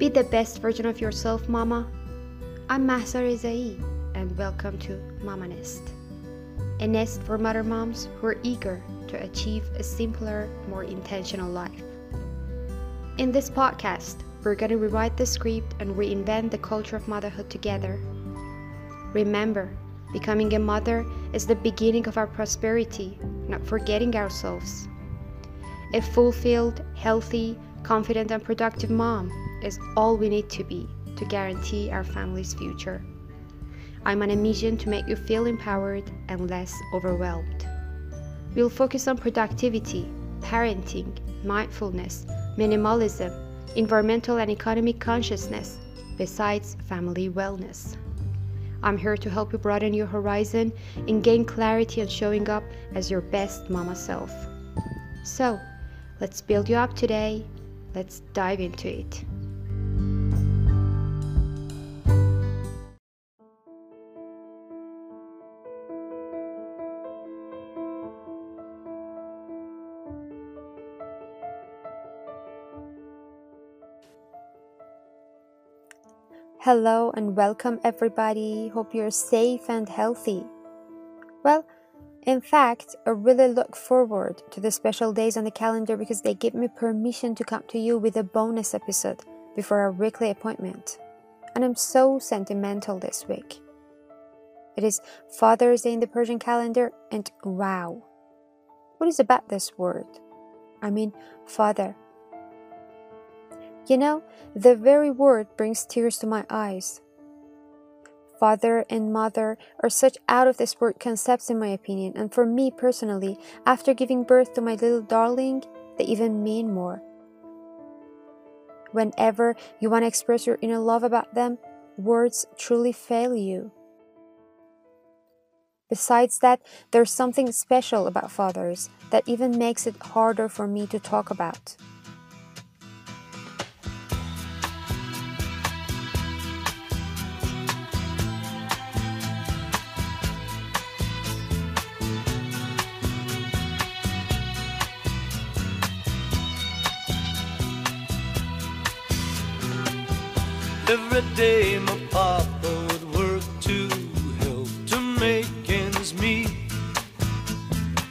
Be the best version of yourself, Mama. I'm Mahsa and welcome to Mama Nest, a nest for mother moms who are eager to achieve a simpler, more intentional life. In this podcast, we're going to rewrite the script and reinvent the culture of motherhood together. Remember, becoming a mother is the beginning of our prosperity, not forgetting ourselves. A fulfilled, healthy, confident, and productive mom is all we need to be to guarantee our family's future. I'm on a mission to make you feel empowered and less overwhelmed. We'll focus on productivity, parenting, mindfulness, minimalism, environmental and economic consciousness, besides family wellness. I'm here to help you broaden your horizon and gain clarity on showing up as your best mama self. So, let's build you up today. Let's dive into it. Hello and welcome, everybody. Hope you're safe and healthy. Well, in fact, I really look forward to the special days on the calendar because they give me permission to come to you with a bonus episode before our weekly appointment. And I'm so sentimental this week. It is Father's Day in the Persian calendar, and wow, what is about this word? I mean, father. You know, the very word brings tears to my eyes. Father and mother are such out of this world concepts, in my opinion, and for me personally, after giving birth to my little darling, they even mean more. Whenever you want to express your inner love about them, words truly fail you. Besides that, there's something special about fathers that even makes it harder for me to talk about. Every day my papa would work to help to make ends meet.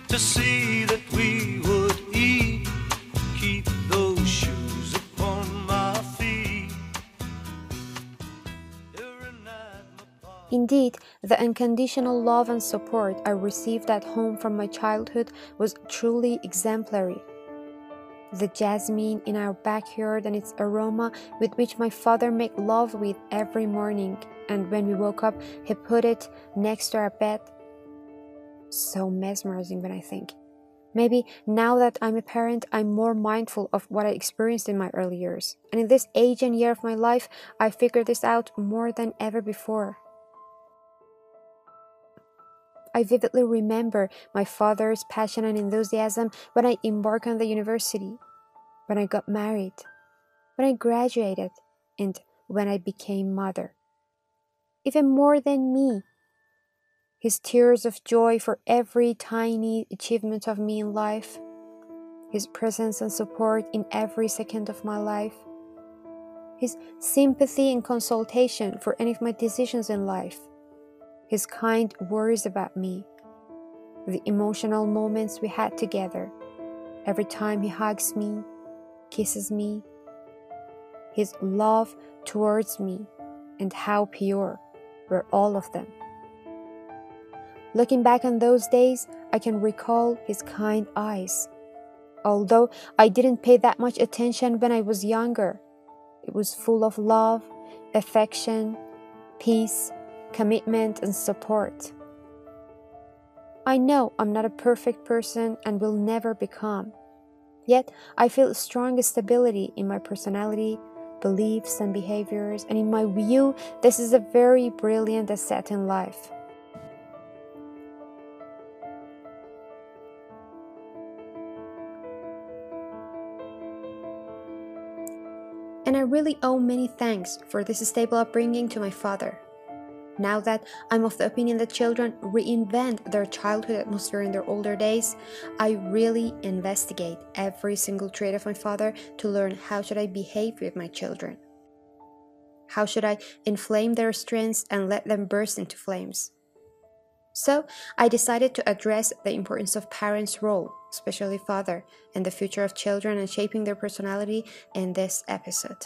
To see that we would eat, keep those shoes upon my feet. Indeed, the unconditional love and support I received at home from my childhood was truly exemplary. The jasmine in our backyard and its aroma with which my father made love with every morning, and when we woke up, he put it next to our bed. So mesmerizing when I think. Maybe now that I'm a parent, I'm more mindful of what I experienced in my early years. And in this age and year of my life, I figured this out more than ever before. I vividly remember my father's passion and enthusiasm when I embarked on the university, when I got married, when I graduated, and when I became mother. Even more than me, his tears of joy for every tiny achievement of me in life, his presence and support in every second of my life, his sympathy and consultation for any of my decisions in life his kind words about me, the emotional moments we had together, every time he hugs me, kisses me, his love towards me, and how pure were all of them. Looking back on those days, I can recall his kind eyes. Although I didn't pay that much attention when I was younger, it was full of love, affection, peace, commitment, and support. I know I'm not a perfect person and will never become. Yet I feel strong stability in my personality, beliefs, and behaviors, and in my view, this is a very brilliant asset in life. And I really owe many thanks for this stable upbringing to my father. Now that I'm of the opinion that children reinvent their childhood atmosphere in their older days, I really investigate every single trait of my father to learn how should I behave with my children. How should I inflame their strengths and let them burst into flames? So, I decided to address the importance of parents' role, especially father, in the future of children and shaping their personality in this episode.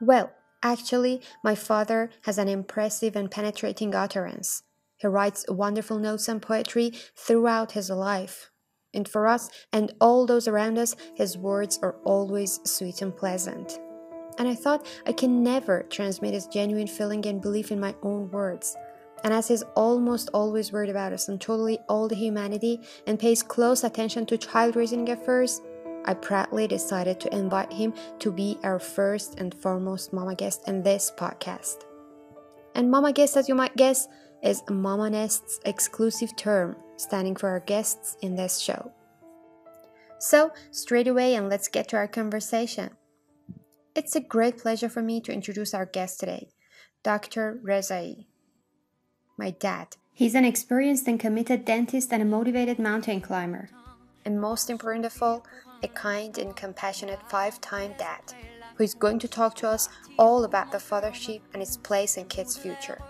Well, actually, my father has an impressive and penetrating utterance. He writes wonderful notes and poetry throughout his life. And for us and all those around us, his words are always sweet and pleasant. And I thought I can never transmit his genuine feeling and belief in my own words. And as he's almost always worried about us and totally all the humanity and pays close attention to child raising affairs, I proudly decided to invite him to be our first and foremost mama guest in this podcast. And mama guest, as you might guess, is Mama Nest's exclusive term, standing for our guests in this show. So, straight away, and let's get to our conversation. It's a great pleasure for me to introduce our guest today, Dr. Rezai, my dad. He's an experienced and committed dentist and a motivated mountain climber. And most important of all, a kind and compassionate five time dad who is going to talk to us all about the fathership and its place in kids' future.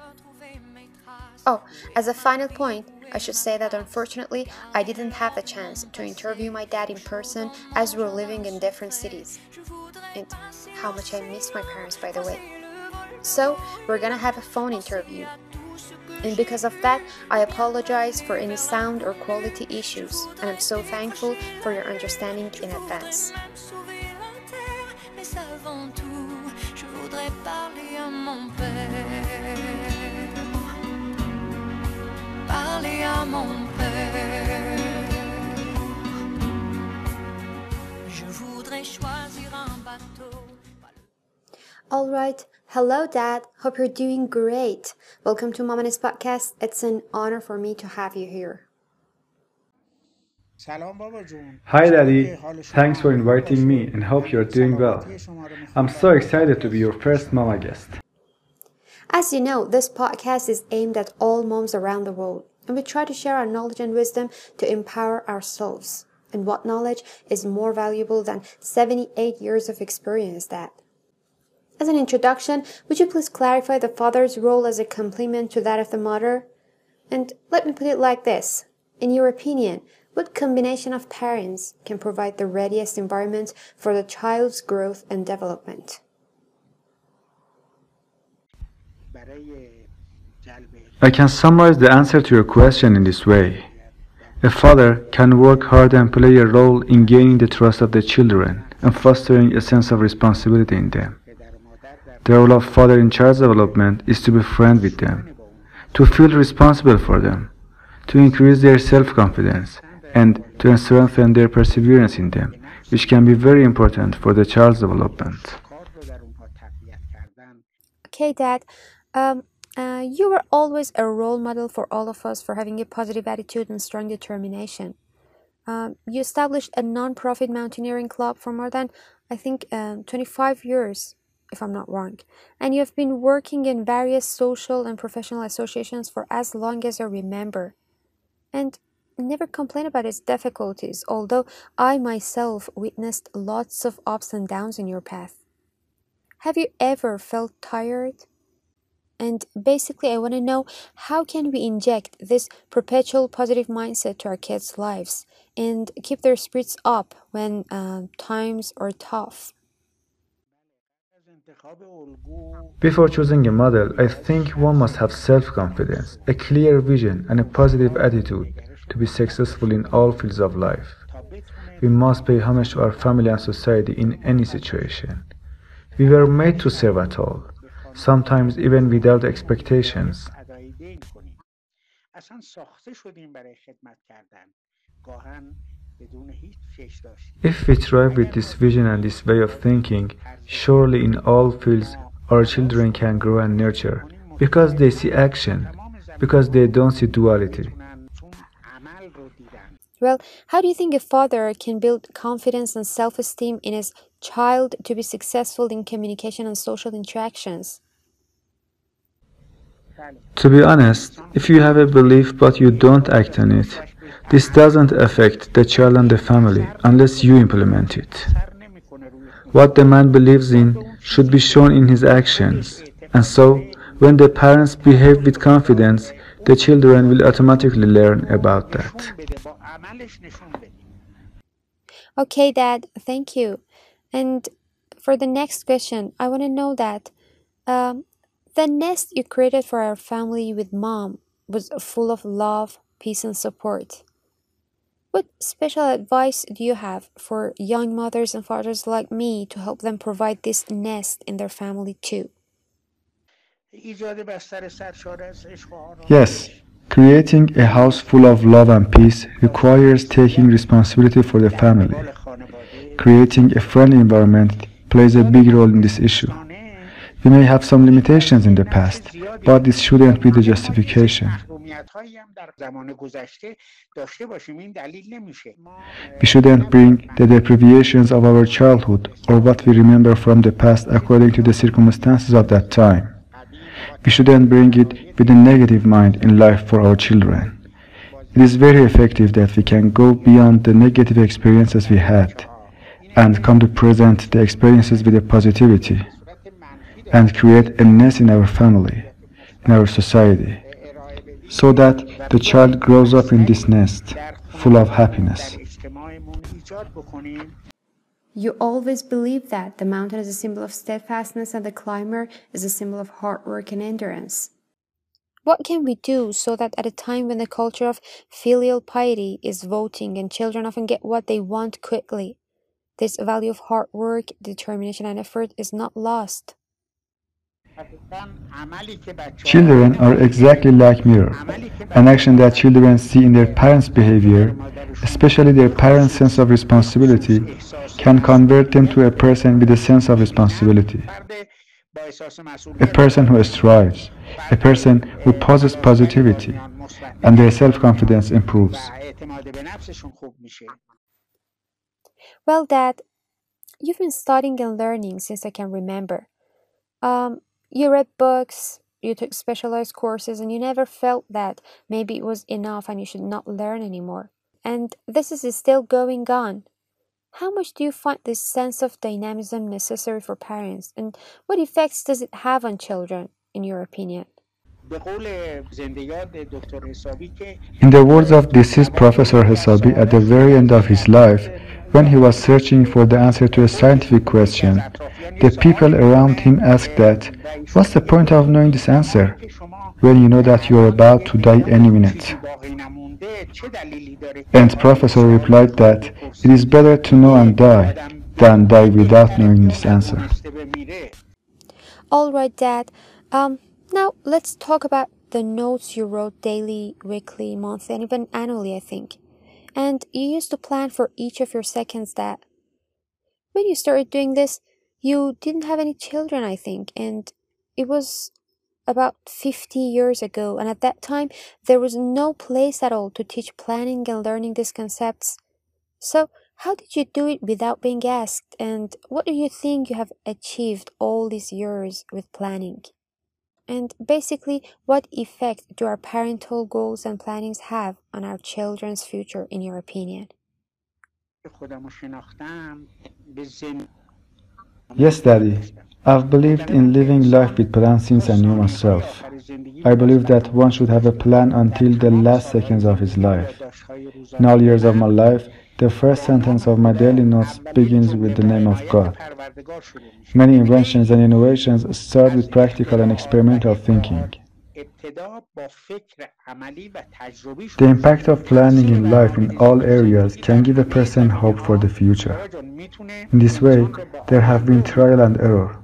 Oh, as a final point, I should say that unfortunately I didn't have the chance to interview my dad in person as we we're living in different cities. And how much I miss my parents, by the way. So, we're gonna have a phone interview. And because of that, I apologize for any sound or quality issues, and I'm so thankful for your understanding in advance. All right. Hello, Dad. Hope you're doing great. Welcome to Mama Nest podcast. It's an honor for me to have you here. Hi, Daddy. Thanks for inviting me and hope you're doing well. I'm so excited to be your first Mama guest. As you know, this podcast is aimed at all moms around the world, and we try to share our knowledge and wisdom to empower ourselves. And what knowledge is more valuable than 78 years of experience, Dad? As an introduction, would you please clarify the father's role as a complement to that of the mother? And let me put it like this. In your opinion, what combination of parents can provide the readiest environment for the child's growth and development? I can summarize the answer to your question in this way. A father can work hard and play a role in gaining the trust of the children and fostering a sense of responsibility in them. The role of father in child development is to be friend with them, to feel responsible for them, to increase their self-confidence, and to strengthen their perseverance in them, which can be very important for the child's development. Okay, Dad. Um, uh, you were always a role model for all of us for having a positive attitude and strong determination. Um, you established a non-profit mountaineering club for more than, I think, um, 25 years if I'm not wrong. And you have been working in various social and professional associations for as long as I remember. And never complain about its difficulties, although I myself witnessed lots of ups and downs in your path. Have you ever felt tired? And basically, I want to know how can we inject this perpetual positive mindset to our kids' lives and keep their spirits up when uh, times are tough? Before choosing a model, I think one must have self-confidence, a clear vision, and a positive attitude to be successful in all fields of life. We must pay homage to our family and society in any situation. We were made to serve at all, sometimes even without expectations. If we thrive with this vision and this way of thinking, surely in all fields our children can grow and nurture because they see action, because they don't see duality. Well, how do you think a father can build confidence and self esteem in his child to be successful in communication and social interactions? To be honest, if you have a belief but you don't act on it, this doesn't affect the child and the family unless you implement it. What the man believes in should be shown in his actions. And so, when the parents behave with confidence, the children will automatically learn about that. Okay, Dad, thank you. And for the next question, I want to know that um, the nest you created for our family with mom was full of love, peace, and support. What special advice do you have for young mothers and fathers like me to help them provide this nest in their family too? Yes, creating a house full of love and peace requires taking responsibility for the family. Creating a friendly environment plays a big role in this issue. We may have some limitations in the past, but this shouldn't be the justification. We shouldn't bring the deprivations of our childhood or what we remember from the past according to the circumstances of that time. We shouldn't bring it with a negative mind in life for our children. It is very effective that we can go beyond the negative experiences we had and come to present the experiences with a positivity and create a nest in our family, in our society, so that the child grows up in this nest full of happiness. You always believe that the mountain is a symbol of steadfastness and the climber is a symbol of hard work and endurance. What can we do so that at a time when the culture of filial piety is voting and children often get what they want quickly, this value of hard work, determination, and effort is not lost? Children are exactly like mirror. An action that children see in their parents' behavior, especially their parents' sense of responsibility, can convert them to a person with a sense of responsibility. A person who strives, a person who possesses positivity, and their self-confidence improves. Well, Dad, you've been studying and learning since I can remember. Um, you read books, you took specialized courses, and you never felt that maybe it was enough and you should not learn anymore. And this is still going on. How much do you find this sense of dynamism necessary for parents, and what effects does it have on children, in your opinion? In the words of deceased Professor Hesabi at the very end of his life, when he was searching for the answer to a scientific question, the people around him asked that, What's the point of knowing this answer when you know that you are about to die any minute? And Professor replied that it is better to know and die than die without knowing this answer. All right, Dad. Um, now let's talk about the notes you wrote daily, weekly, monthly, and even annually, I think. And you used to plan for each of your seconds that when you started doing this, you didn't have any children, I think, and it was about 50 years ago, and at that time there was no place at all to teach planning and learning these concepts. So, how did you do it without being asked, and what do you think you have achieved all these years with planning? And basically, what effect do our parental goals and plannings have on our children's future, in your opinion? Yes, Daddy. I've believed in living life with plan since I knew myself. I believe that one should have a plan until the last seconds of his life. In all years of my life, the first sentence of my daily notes begins with the name of God. Many inventions and innovations start with practical and experimental thinking. The impact of planning in life in all areas can give a person hope for the future. In this way, there have been trial and error,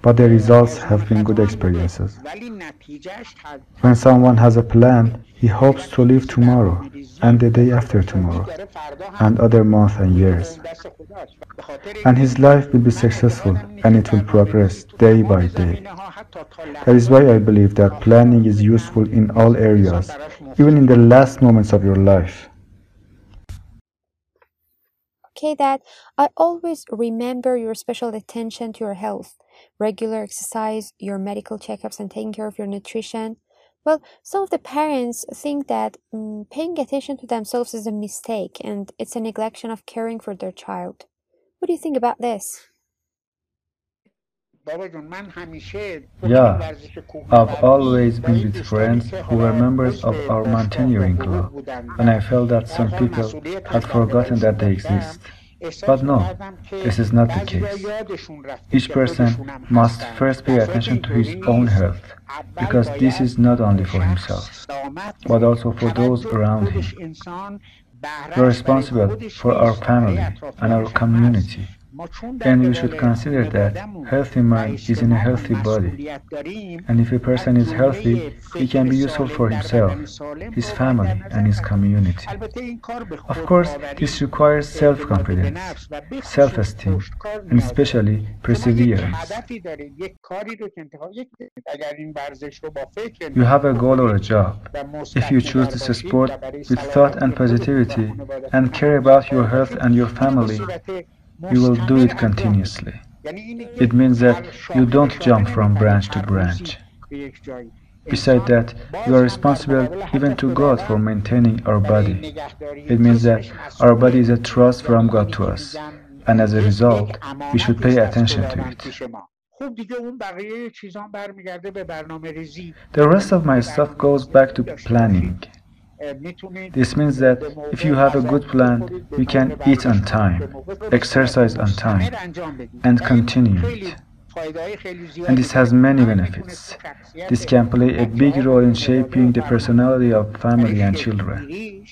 but the results have been good experiences. When someone has a plan, he hopes to live tomorrow and the day after tomorrow and other months and years. And his life will be successful and it will progress day by day. That is why I believe that planning is useful in all areas, even in the last moments of your life. Okay, Dad, I always remember your special attention to your health, regular exercise, your medical checkups, and taking care of your nutrition. Well, some of the parents think that mm, paying attention to themselves is a mistake and it's a neglection of caring for their child. What do you think about this? Yeah, I've always been with friends who were members of our mountaineering club, and I felt that some people had forgotten that they exist. But no, this is not the case. Each person must first pay attention to his own health, because this is not only for himself, but also for those around him. We're responsible for our family and our community. And we should consider that healthy mind is in a healthy body. And if a person is healthy, he can be useful for himself, his family, and his community. Of course, this requires self-confidence, self-esteem, and especially perseverance. You have a goal or a job. If you choose this sport with thought and positivity and care about your health and your family, you will do it continuously. It means that you don't jump from branch to branch. Besides that, you are responsible even to God for maintaining our body. It means that our body is a trust from God to us, and as a result, we should pay attention to it. The rest of my stuff goes back to planning. This means that if you have a good plan, you can eat on time, exercise on time, and continue it. And this has many benefits. This can play a big role in shaping the personality of family and children.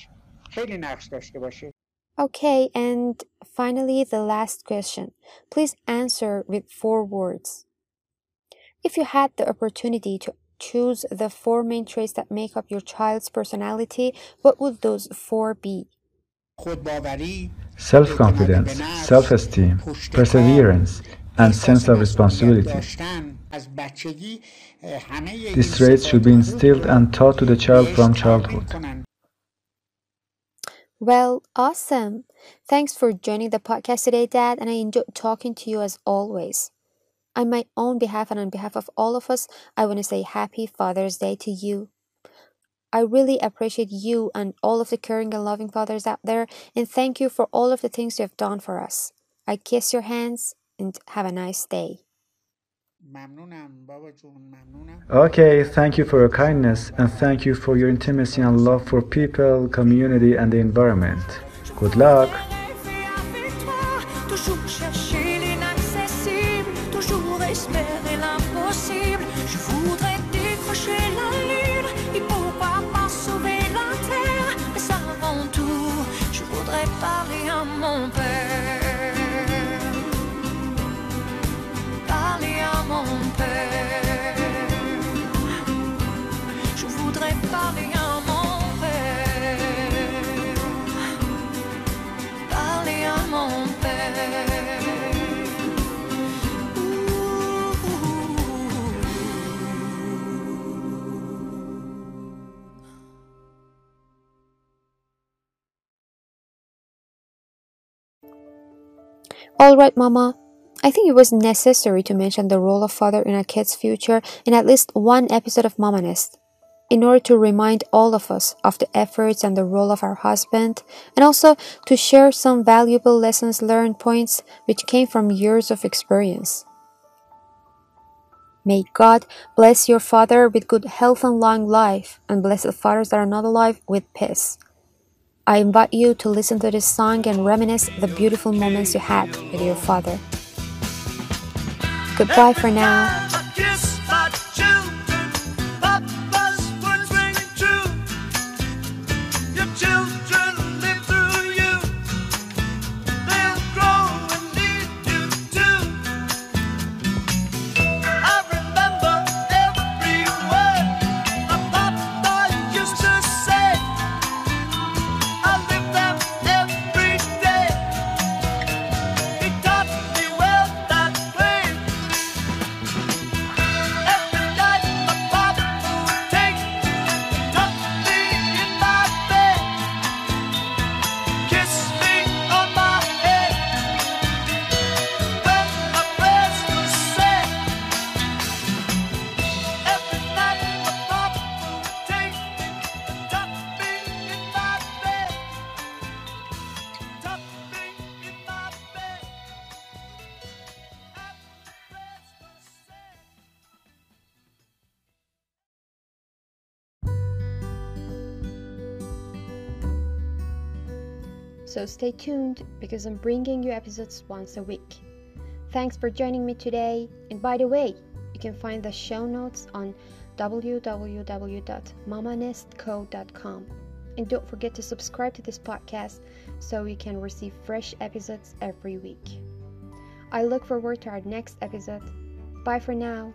Okay, and finally, the last question. Please answer with four words. If you had the opportunity to choose the four main traits that make up your child's personality, what would those four be? Self confidence, self esteem, perseverance, and sense of responsibility. These traits should be instilled and taught to the child from childhood. Well, awesome. Thanks for joining the podcast today, Dad, and I enjoyed talking to you as always. On my own behalf and on behalf of all of us, I want to say Happy Father's Day to you. I really appreciate you and all of the caring and loving fathers out there, and thank you for all of the things you have done for us. I kiss your hands and have a nice day. Okay, thank you for your kindness and thank you for your intimacy and love for people, community, and the environment. Good luck. All right, Mama. I think it was necessary to mention the role of father in a kid's future in at least one episode of Mama Nest, in order to remind all of us of the efforts and the role of our husband, and also to share some valuable lessons learned points which came from years of experience. May God bless your father with good health and long life, and bless the fathers that are not alive with peace. I invite you to listen to this song and reminisce the beautiful moments you had with your father. Goodbye for now. So stay tuned because I'm bringing you episodes once a week. Thanks for joining me today. And by the way, you can find the show notes on www.mamanestco.com. And don't forget to subscribe to this podcast so you can receive fresh episodes every week. I look forward to our next episode. Bye for now.